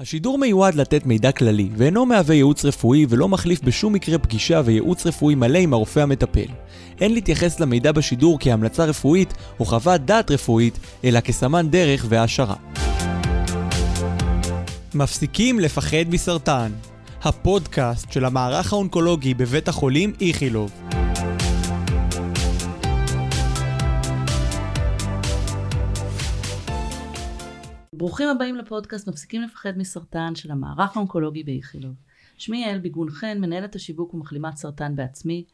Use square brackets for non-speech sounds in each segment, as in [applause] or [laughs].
השידור מיועד לתת מידע כללי, ואינו מהווה ייעוץ רפואי ולא מחליף בשום מקרה פגישה וייעוץ רפואי מלא עם הרופא המטפל. אין להתייחס למידע בשידור כהמלצה רפואית או חוות דעת רפואית, אלא כסמן דרך והעשרה. מפסיקים לפחד מסרטן, הפודקאסט של המערך האונקולוגי בבית החולים איכילוב. ברוכים הבאים לפודקאסט מפסיקים לפחד מסרטן של המערך האונקולוגי באיכילוב. שמי יעל ביגון חן, מנהלת השיווק ומחלימת סרטן בעצמי,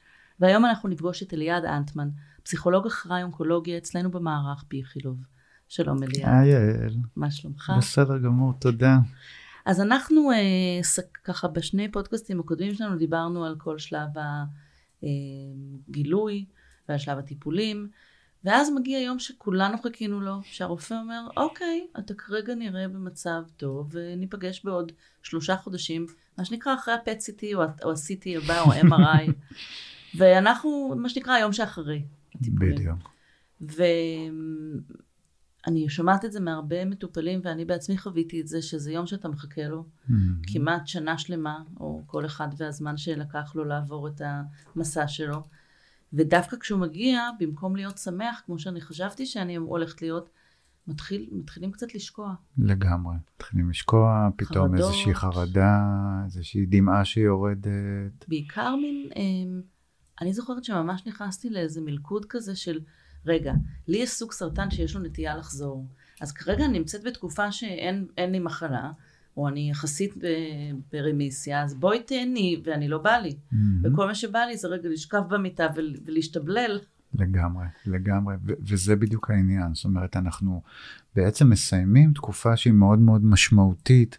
והיום אנחנו נפגוש את אליעד אנטמן, פסיכולוג אחראי אונקולוגיה אצלנו במערך באיכילוב. שלום אליעד. היי יעל. מה שלומך? בסדר גמור, תודה. אז אנחנו אה, ככה בשני פודקאסטים הקודמים שלנו דיברנו על כל שלב הגילוי אה, ועל שלב הטיפולים. ואז מגיע יום שכולנו חיכינו לו, שהרופא אומר, אוקיי, אתה כרגע נראה במצב טוב, וניפגש בעוד שלושה חודשים, מה שנקרא אחרי ה-PET-CT או ה-CT הבא או ה-MRI, [laughs] ואנחנו, מה שנקרא, היום שאחרי. בדיוק. ואני שומעת את זה מהרבה מטופלים, ואני בעצמי חוויתי את זה, שזה יום שאתה מחכה לו, mm-hmm. כמעט שנה שלמה, או כל אחד והזמן שלקח לו לעבור את המסע שלו. ודווקא כשהוא מגיע, במקום להיות שמח, כמו שאני חשבתי שאני הולכת להיות, מתחיל, מתחילים קצת לשקוע. לגמרי. מתחילים לשקוע, פתאום חרדות. איזושהי חרדה, איזושהי דמעה שיורדת. בעיקר מין, אמ, אני זוכרת שממש נכנסתי לאיזה מלכוד כזה של, רגע, לי יש סוג סרטן שיש לו נטייה לחזור. אז כרגע אני נמצאת בתקופה שאין לי מחלה, או אני יחסית ברמיסיה, אז בואי תהני, ואני לא בא לי. Mm-hmm. וכל מה שבא לי זה רגע לשכב במיטה ולהשתבלל. לגמרי, לגמרי, ו- וזה בדיוק העניין, זאת אומרת, אנחנו בעצם מסיימים תקופה שהיא מאוד מאוד משמעותית,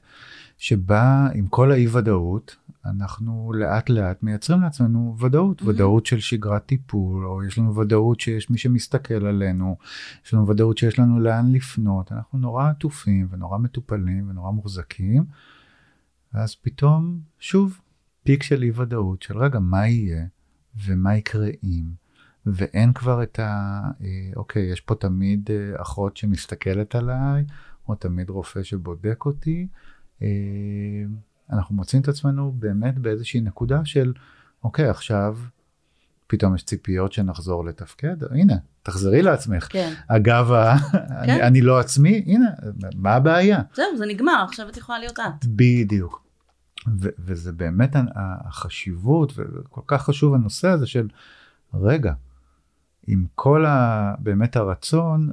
שבה עם כל האי ודאות, אנחנו לאט לאט מייצרים לעצמנו ודאות, mm-hmm. ודאות של שגרת טיפול, או יש לנו ודאות שיש מי שמסתכל עלינו, יש לנו ודאות שיש לנו לאן לפנות, אנחנו נורא עטופים ונורא מטופלים ונורא מוחזקים, ואז פתאום, שוב, פיק של אי ודאות, של רגע, מה יהיה ומה יקרה אם, ואין כבר את ה... אה, אוקיי, יש פה תמיד אה, אחות שמסתכלת עליי, או תמיד רופא שבודק אותי. אה, אנחנו מוצאים את עצמנו באמת באיזושהי נקודה של, אוקיי, עכשיו פתאום יש ציפיות שנחזור לתפקד, הנה, תחזרי לעצמך. כן. אגב, [laughs] כן. אני, אני לא עצמי, הנה, מה הבעיה? זהו, זה נגמר, עכשיו את יכולה להיות את. בדיוק. ו- וזה באמת החשיבות, וכל כך חשוב הנושא הזה של, רגע, עם כל ה, באמת הרצון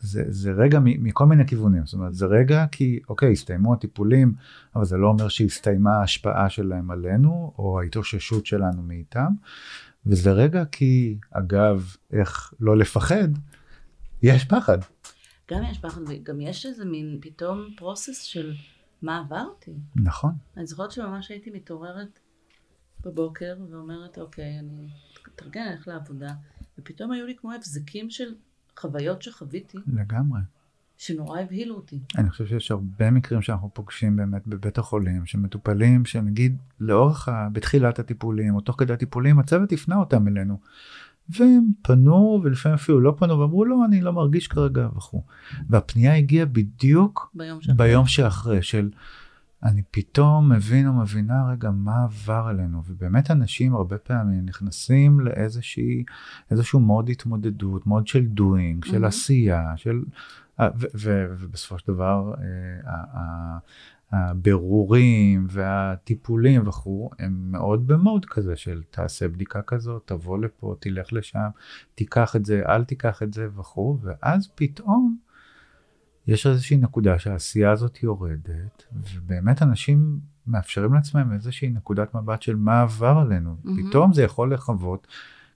זה, זה רגע מכל מיני כיוונים, זאת אומרת זה רגע כי אוקיי הסתיימו הטיפולים אבל זה לא אומר שהסתיימה ההשפעה שלהם עלינו או ההתאוששות שלנו מאיתם וזה רגע כי אגב איך לא לפחד יש פחד. גם יש פחד וגם יש איזה מין פתאום פרוסס של מה עברתי. נכון. אני זוכרת שממש הייתי מתעוררת בבוקר ואומרת אוקיי אני אתארגן ללכת לעבודה ופתאום היו לי כמו הבזקים של חוויות שחוויתי. לגמרי. שנורא הבהילו אותי. אני חושב שיש הרבה מקרים שאנחנו פוגשים באמת בבית החולים, שמטופלים שנגיד לאורך, ה... בתחילת הטיפולים או תוך כדי הטיפולים, הצוות הפנה אותם אלינו. והם פנו ולפעמים אפילו לא פנו ואמרו לא אני לא מרגיש כרגע וכו'. והפנייה הגיעה בדיוק ביום שאחרי, ביום שאחרי של אני פתאום מבין ומבינה רגע מה עבר עלינו ובאמת אנשים הרבה פעמים נכנסים לאיזושהי איזשהו מוד התמודדות מוד של doing של mm-hmm. עשייה של אה, ובסופו של דבר אה, הבירורים והטיפולים וכו' הם מאוד במוד כזה של תעשה בדיקה כזאת תבוא לפה תלך לשם תיקח את זה אל תיקח את זה וכו' ואז פתאום. יש איזושהי נקודה שהעשייה הזאת יורדת, ובאמת אנשים מאפשרים לעצמם איזושהי נקודת מבט של מה עבר עלינו. Mm-hmm. פתאום זה יכול לחוות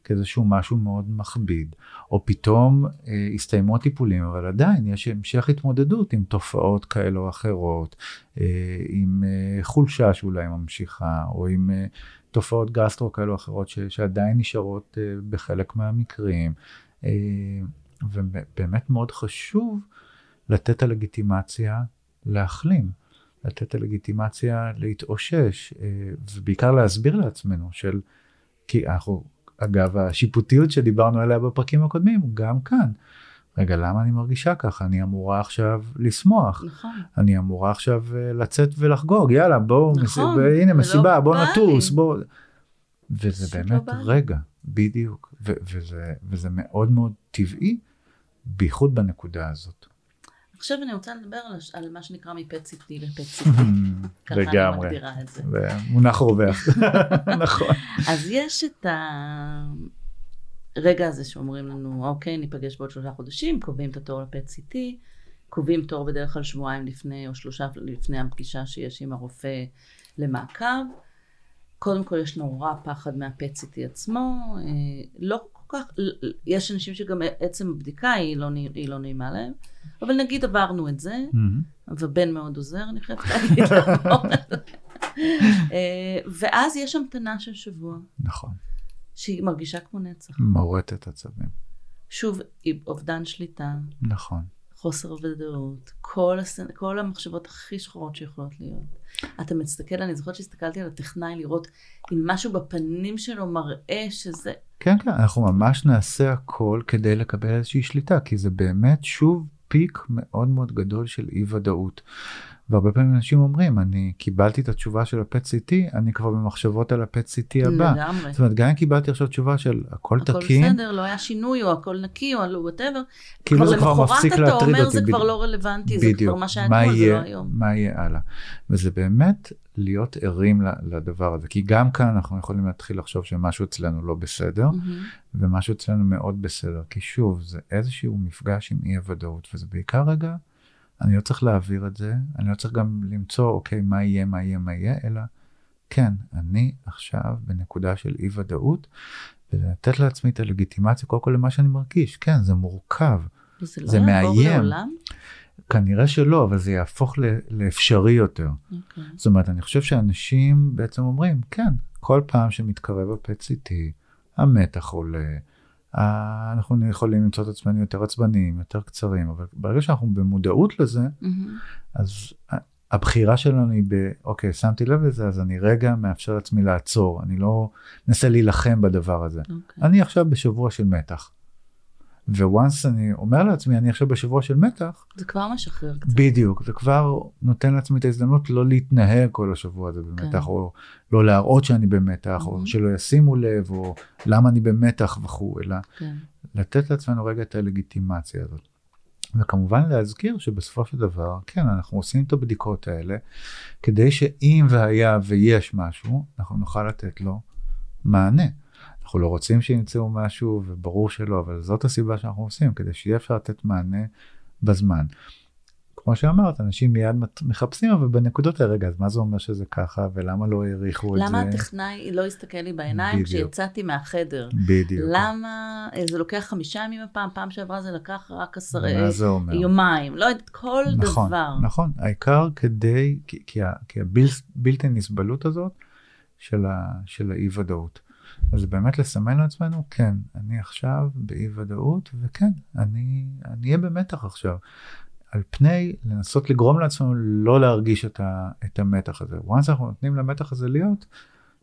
כאיזשהו משהו מאוד מכביד, או פתאום אה, הסתיימו הטיפולים, אבל עדיין יש המשך התמודדות עם תופעות כאלה או אחרות, אה, עם אה, חולשה שאולי ממשיכה, או עם אה, תופעות גסטרו כאלה או אחרות ש, שעדיין נשארות אה, בחלק מהמקרים. אה, ובאמת מאוד חשוב לתת את הלגיטימציה להחלים, לתת את הלגיטימציה להתאושש, אה, ובעיקר להסביר לעצמנו של, כי אנחנו, אגב, השיפוטיות שדיברנו עליה בפרקים הקודמים, גם כאן, רגע, למה אני מרגישה ככה? אני אמורה עכשיו לשמוח. נכון. אני אמורה עכשיו אה, לצאת ולחגוג, יאללה, בואו, נכון, מס... הנה ולא מסיבה, בואו בא נטוס. בואו. וזה לא באמת בא לי. רגע, בדיוק, ו- וזה, וזה מאוד מאוד טבעי, בייחוד בנקודה הזאת. עכשיו אני רוצה לדבר על, על מה שנקרא מפט סיטי לפט סיטי. ככה אני. מגדירה את זה. מונח רווח, [laughs] נכון. אז יש את הרגע הזה שאומרים לנו, אוקיי, ניפגש בעוד שלושה חודשים, קובעים את התור לפט סיטי, קובעים תור בדרך כלל שבועיים לפני או שלושה לפני הפגישה שיש עם הרופא למעקב. קודם כל יש נורא פחד מהפט סיטי עצמו, אה, לא כך, יש אנשים שגם עצם הבדיקה היא לא, היא לא נעימה להם, אבל נגיד עברנו את זה, מהמם. ובן מאוד עוזר, אני חייבת להגיד. [laughs] לעבור זה. אה, ואז יש המתנה של שבוע, נכון, שהיא מרגישה כמו נצח. מורטת עצבים, שוב, אובדן שליטה, נכון. חוסר ודאות, כל, הס... כל המחשבות הכי שחורות שיכולות להיות. אתה מסתכל, אני זוכרת שהסתכלתי על הטכנאי לראות אם משהו בפנים שלו מראה שזה... כן, כן, אנחנו ממש נעשה הכל כדי לקבל איזושהי שליטה, כי זה באמת שוב peak מאוד מאוד גדול של אי ודאות. והרבה פעמים אנשים אומרים, אני קיבלתי את התשובה של CT, אני כבר במחשבות על CT הבא. לגמרי. זאת אומרת, גם אם קיבלתי עכשיו תשובה של הכל הכל תקין, בסדר, לא היה שינוי, או הכל נקי, או whatever. כאילו זה כבר מפסיק אתה להטריד אומר אותי. זה כבר בדיוק. לא רלוונטי, זה כבר מה שהיה אתמול, זה לא היום. מה יהיה הלאה. וזה באמת להיות ערים לדבר הזה, כי גם כאן אנחנו יכולים להתחיל לחשוב שמשהו אצלנו לא בסדר, מהמם. ומשהו אצלנו מאוד בסדר, כי שוב, זה איזשהו מפגש עם אי הוודאות, וזה בעיקר רגע, אני לא צריך להעביר את זה, אני לא צריך גם למצוא, אוקיי, מה יהיה, מה יהיה, מה יהיה, אלא כן, אני עכשיו בנקודה של אי ודאות, ולתת לעצמי את הלגיטימציה קודם כל למה שאני מרגיש. כן, זה מורכב, וזה לא זה מאיים. לעולם? כנראה שלא, אבל זה יהפוך ל- לאפשרי יותר. אוקיי. זאת אומרת, אני חושב שאנשים בעצם אומרים, כן, כל פעם שמתקרב ה-PET-CT, המתח עולה, אנחנו יכולים למצוא את עצמנו יותר עצבניים, יותר קצרים, אבל ברגע שאנחנו במודעות לזה, מהמם. אז ה- הבחירה שלנו היא ב, אוקיי, שמתי לב לזה, אז אני רגע מאפשר לעצמי לעצור, אני לא מנסה להילחם בדבר הזה. אוקיי. אני עכשיו בשבוע של מתח. וואנס אני אומר לעצמי, אני עכשיו בשבוע של מתח, זה כבר משחרר קצת. בדיוק, זה כבר נותן לעצמי את ההזדמנות לא להתנהג כל השבוע הזה במתח, כן. או לא להראות שאני במתח, או Mhm. שלא ישימו לב, או למה אני במתח וכו', אלא כן. לתת לעצמנו רגע את הלגיטימציה הזאת. וכמובן להזכיר שבסופו של דבר, כן, אנחנו עושים את הבדיקות האלה, כדי שאם והיה ויש משהו, אנחנו נוכל לתת לו מענה. אנחנו לא רוצים שימצאו משהו, וברור שלא, אבל זאת הסיבה שאנחנו עושים, כדי שיהיה אפשר לתת מענה בזמן. כמו שאמרת, אנשים מיד מחפשים, אבל בנקודות האלה, רגע, אז מה זה אומר שזה ככה, ולמה לא העריכו את זה? למה הטכנאי לא הסתכל לי בעיניים בדיוק. כשיצאתי מהחדר? בדיוק. למה אה, זה לוקח חמישה ימים הפעם, פעם שעברה זה לקח רק עשר... מה זה אומר? יומיים, לא יודעת, כל נכון, דבר. נכון, העיקר כדי, כי, כי, הבלתי נסבלות הזאת של, ה, של האי ודאות. אז באמת לסמן לעצמנו, כן, אני עכשיו באי ודאות, וכן, אני אני אהיה במתח עכשיו. על פני לנסות לגרום לעצמנו לא להרגיש את, ה, את המתח הזה. once אנחנו נותנים למתח הזה להיות,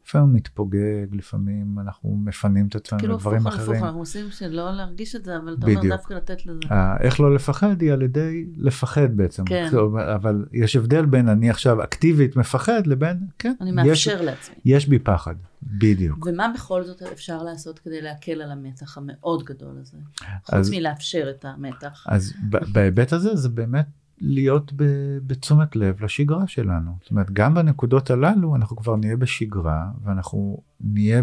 לפעמים מתפוגג, לפעמים אנחנו מפנים את עצמנו כאילו הפוך לדברים על הפוך, אחרים. אנחנו עושים שלא להרגיש את זה, אבל אתה אומר. דווקא לתת לזה. ה- איך לא לפחד היא על ידי לפחד בעצם. כן. אבל יש הבדל בין אני עכשיו אקטיבית מפחד לבין, כן, אני יש, מאפשר לעצמי. יש בי פחד, בדיוק. ומה בכל זאת אפשר לעשות כדי להקל על המתח המאוד גדול הזה? אז- חוץ מלאפשר את המתח. אז בהיבט הזה זה באמת להיות בתשומת לב לשגרה שלנו. זאת אומרת, גם בנקודות הללו אנחנו כבר נהיה בשגרה ואנחנו נהיה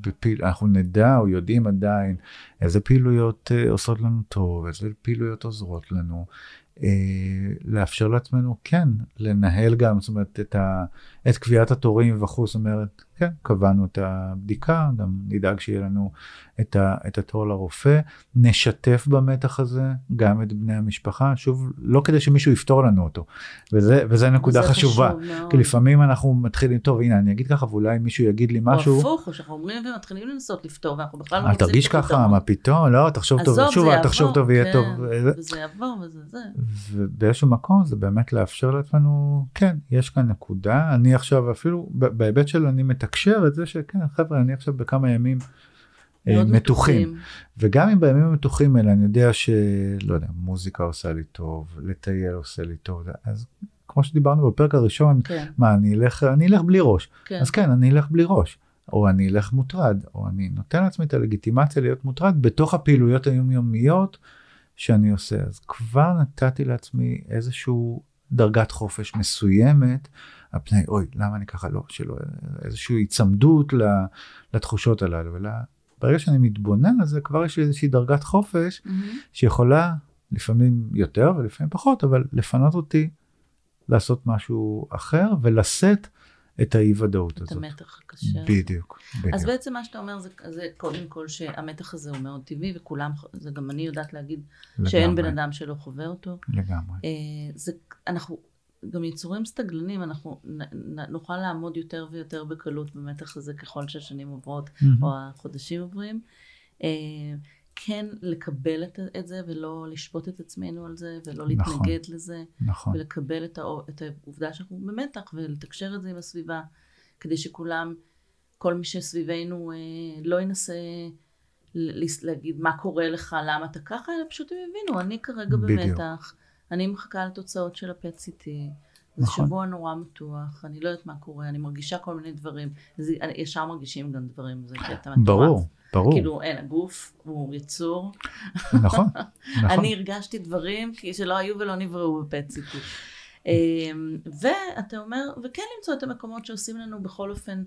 בפעיל, אנחנו נדע או יודעים עדיין איזה פעילויות אה, עושות לנו טוב, איזה פעילויות עוזרות לנו. אה, לאפשר לעצמנו כן לנהל גם זאת אומרת את, ה, את קביעת התורים וכו' זאת אומרת כן קבענו את הבדיקה גם נדאג שיהיה לנו את, ה, את התור לרופא. נשתף במתח הזה גם את בני המשפחה. שוב לא כדי שמישהו יפתור לנו אותו וזה וזה נקודה חשובה. חשוב. כי לפעמים אנחנו מתחילים טוב הנה אני אגיד ככה ואולי מישהו יגיד לי או משהו הפוך, או שאנחנו אומרים ומתחילים לנסות לפתור, ואנחנו בכלל לא אל מוצאים תרגיש ככה. מה פתאום? לא תחשוב טוב שוב תחשוב טוב יהיה כן, טוב. וזה יעבור וזה זה. ובאיזשהו מקום זה באמת לאפשר לעצמנו כן יש כאן נקודה. אני עכשיו אפילו בהיבט של אני מתקשר את זה שכן חבר'ה אני עכשיו בכמה ימים מאוד מתוחים. מתוחים. וגם אם בימים המתוחים האלה אני יודע שלא יודע, מוזיקה עושה לי טוב, לטייל עושה לי טוב, אז כמו שדיברנו בפרק הראשון, כן. מה, אני אלך, אני אלך בלי ראש. כן. אז כן, אני אלך בלי ראש. או אני אלך מוטרד, או אני נותן לעצמי את הלגיטימציה להיות מוטרד בתוך הפעילויות היומיומיות שאני עושה. אז כבר נתתי לעצמי איזשהו דרגת חופש מסוימת, על פני, אוי, למה אני ככה לא, שלא, איזושהי היצמדות לתחושות הללו. אלא ברגע שאני מתבונן על זה, כבר יש לי איזושהי דרגת חופש mm-hmm. שיכולה, לפעמים יותר ולפעמים פחות, אבל לפנות אותי לעשות משהו אחר ולשאת את האי ודאות הזאת. את המתח הקשה. בדיוק, בדיוק. אז בעצם מה שאתה אומר זה, זה קודם כל שהמתח הזה הוא מאוד טבעי וכולם, זה גם אני יודעת להגיד לגמרי. שאין בן אדם שלא חווה אותו. לגמרי. אה, זה, אנחנו גם יצורים סטגלנים, אנחנו נ, נ, נוכל לעמוד יותר ויותר בקלות במתח הזה ככל שהשנים עוברות mm-hmm. או החודשים עוברים. אה, כן לקבל את, את זה ולא לשפוט את עצמנו על זה ולא נכון, להתנגד לזה. נכון. ולקבל את, הא, את העובדה שאנחנו במתח ולתקשר את זה עם הסביבה כדי שכולם, כל מי שסביבנו אה, לא ינסה להגיד מה קורה לך, למה אתה ככה, אלא פשוט הם יבינו, אני כרגע בדיוק. במתח, אני מחכה לתוצאות של ה-PET-CT. זה נכון. שבוע נורא מתוח, אני לא יודעת מה קורה, אני מרגישה כל מיני דברים, זה, ישר מרגישים גם דברים, זה קטע מטורף. ברור, ברור. כאילו, אין, הגוף הוא יצור. נכון, [laughs] נכון. אני הרגשתי דברים שלא היו ולא נבראו בפט-סיטי. אמ, ואתה אומר, וכן למצוא את המקומות שעושים לנו בכל אופן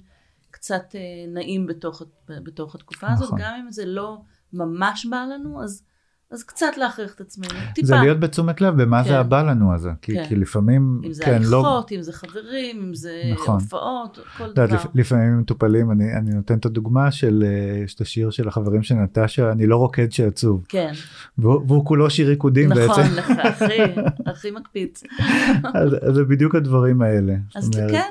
קצת אה, נעים בתוך, בתוך התקופה נכון. הזאת, גם אם זה לא ממש בא לנו, אז אז קצת להכריח את עצמנו, טיפה. זה להיות בתשומת לב במה כן. זה הבא לנו הזה, כי, כן. כי לפעמים, אם זה כן, הליכות, לא... אם זה חברים, אם זה נכון. הופעות, כל דבר. לפ, לפעמים מטופלים, אני, אני נותן את הדוגמה של, אה, יש את השיר של החברים של נטשה, אני לא רוקד שעצוב. כן. והוא, והוא כולו שיר ריקודים נכון, בעצם. נכון, הכי, הכי מקפיץ. [laughs] אז, אז זה בדיוק הדברים האלה. אז אומרת... כן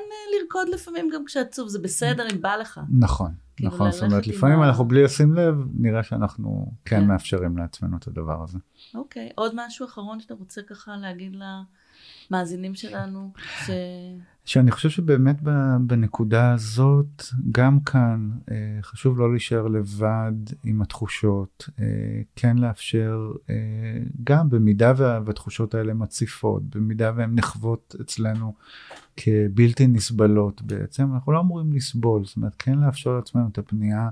לרקוד לפעמים גם כשעצוב, זה בסדר אם בא לך. נכון. כאילו נכון, זאת אומרת, לפעמים אנחנו בלי לשים לב, נראה שאנחנו כן, כן מאפשרים לעצמנו את הדבר הזה. אוקיי, עוד משהו אחרון שאתה רוצה ככה להגיד למאזינים שלנו? ש... שאני חושב שבאמת בנקודה הזאת, גם כאן, אה, חשוב לא להישאר לבד עם התחושות, אה, כן לאפשר, אה, גם במידה והתחושות האלה מציפות, במידה והן נחוות אצלנו כבלתי נסבלות בעצם, אנחנו לא אמורים לסבול, זאת אומרת כן לאפשר לעצמנו את הפנייה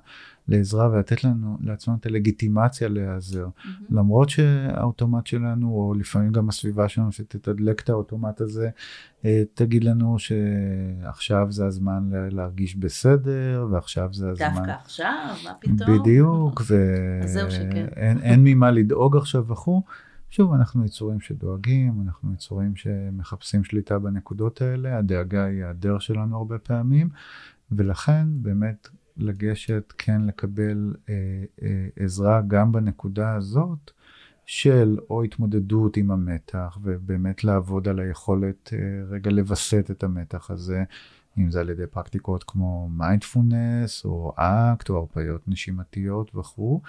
לעזרה ולתת לנו, לעצמנו את הלגיטימציה להיעזר. Mm-hmm. למרות שהאוטומט שלנו, או לפעמים גם הסביבה שלנו שתתדלק את האוטומט הזה, תגיד לנו שעכשיו זה הזמן להרגיש בסדר, ועכשיו זה הזמן... דווקא עכשיו? מה פתאום? בדיוק, ואין ממה לדאוג עכשיו וכו'. שוב, אנחנו יצורים שדואגים, אנחנו יצורים שמחפשים שליטה בנקודות האלה, הדאגה היא ההיעדר שלנו הרבה פעמים, ולכן באמת לגשת, כן לקבל אה, אה, עזרה גם בנקודה הזאת של או התמודדות עם המתח, ובאמת לעבוד על היכולת אה, רגע לווסת את המתח הזה, אם זה על ידי פרקטיקות כמו מיינדפולנס, או אקט, או הרפיות נשימתיות וכו'.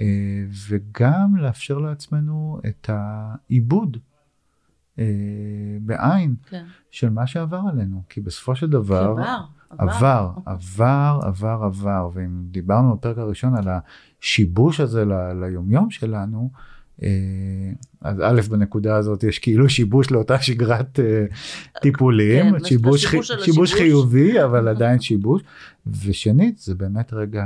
אה, וגם לאפשר לעצמנו את העיבוד אה, בעין כן. של מה שעבר עלינו, כי בסופו של דבר, עבר, עבר, עבר, עבר, עבר, ואם דיברנו בפרק הראשון על השיבוש הזה ל- ליומיום שלנו, אז א', בנקודה הזאת יש כאילו שיבוש לאותה שגרת טיפולים, כן, שיבוש, ח... שיבוש חיובי, [laughs] אבל עדיין שיבוש, ושנית, זה באמת רגע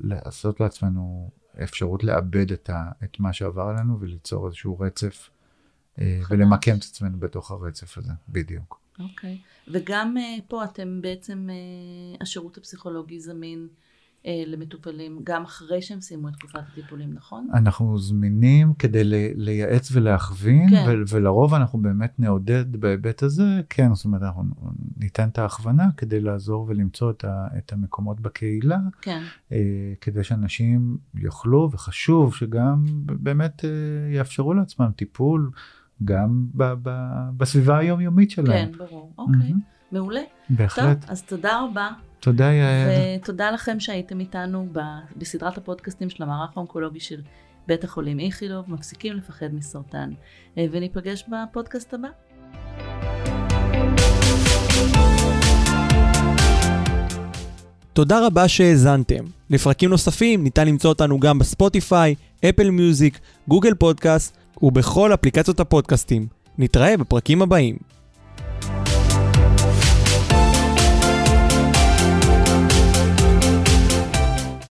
לעשות לעצמנו אפשרות לאבד את, ה, את מה שעבר עלינו וליצור איזשהו רצף אה, ולמקם את עצמנו בתוך הרצף הזה, בדיוק. אוקיי, okay. וגם פה אתם בעצם, השירות הפסיכולוגי זמין אה, למטופלים גם אחרי שהם סיימו את תקופת הטיפולים, נכון? אנחנו זמינים כדי לייעץ ולהכווין, כן. ולרוב אנחנו באמת נעודד בהיבט הזה, כן, זאת אומרת, אנחנו ניתן את ההכוונה כדי לעזור ולמצוא את, ה, את המקומות בקהילה, כן. אה, כדי שאנשים יוכלו, וחשוב שגם באמת אה, יאפשרו לעצמם טיפול. גם ב- ב- בסביבה היומיומית שלהם. כן, ברור. אוקיי, mm-hmm. מעולה. בהחלט. טוב, אז תודה רבה. תודה יעל. ותודה לכם שהייתם איתנו בסדרת הפודקאסטים של המערך האונקולוגי של בית החולים איכילוב, מפסיקים לפחד מסרטן. אה, וניפגש בפודקאסט הבא. תודה רבה שהאזנתם. לפרקים נוספים ניתן למצוא אותנו גם בספוטיפיי, אפל מיוזיק, גוגל פודקאסט ובכל אפליקציות הפודקאסטים. נתראה בפרקים הבאים.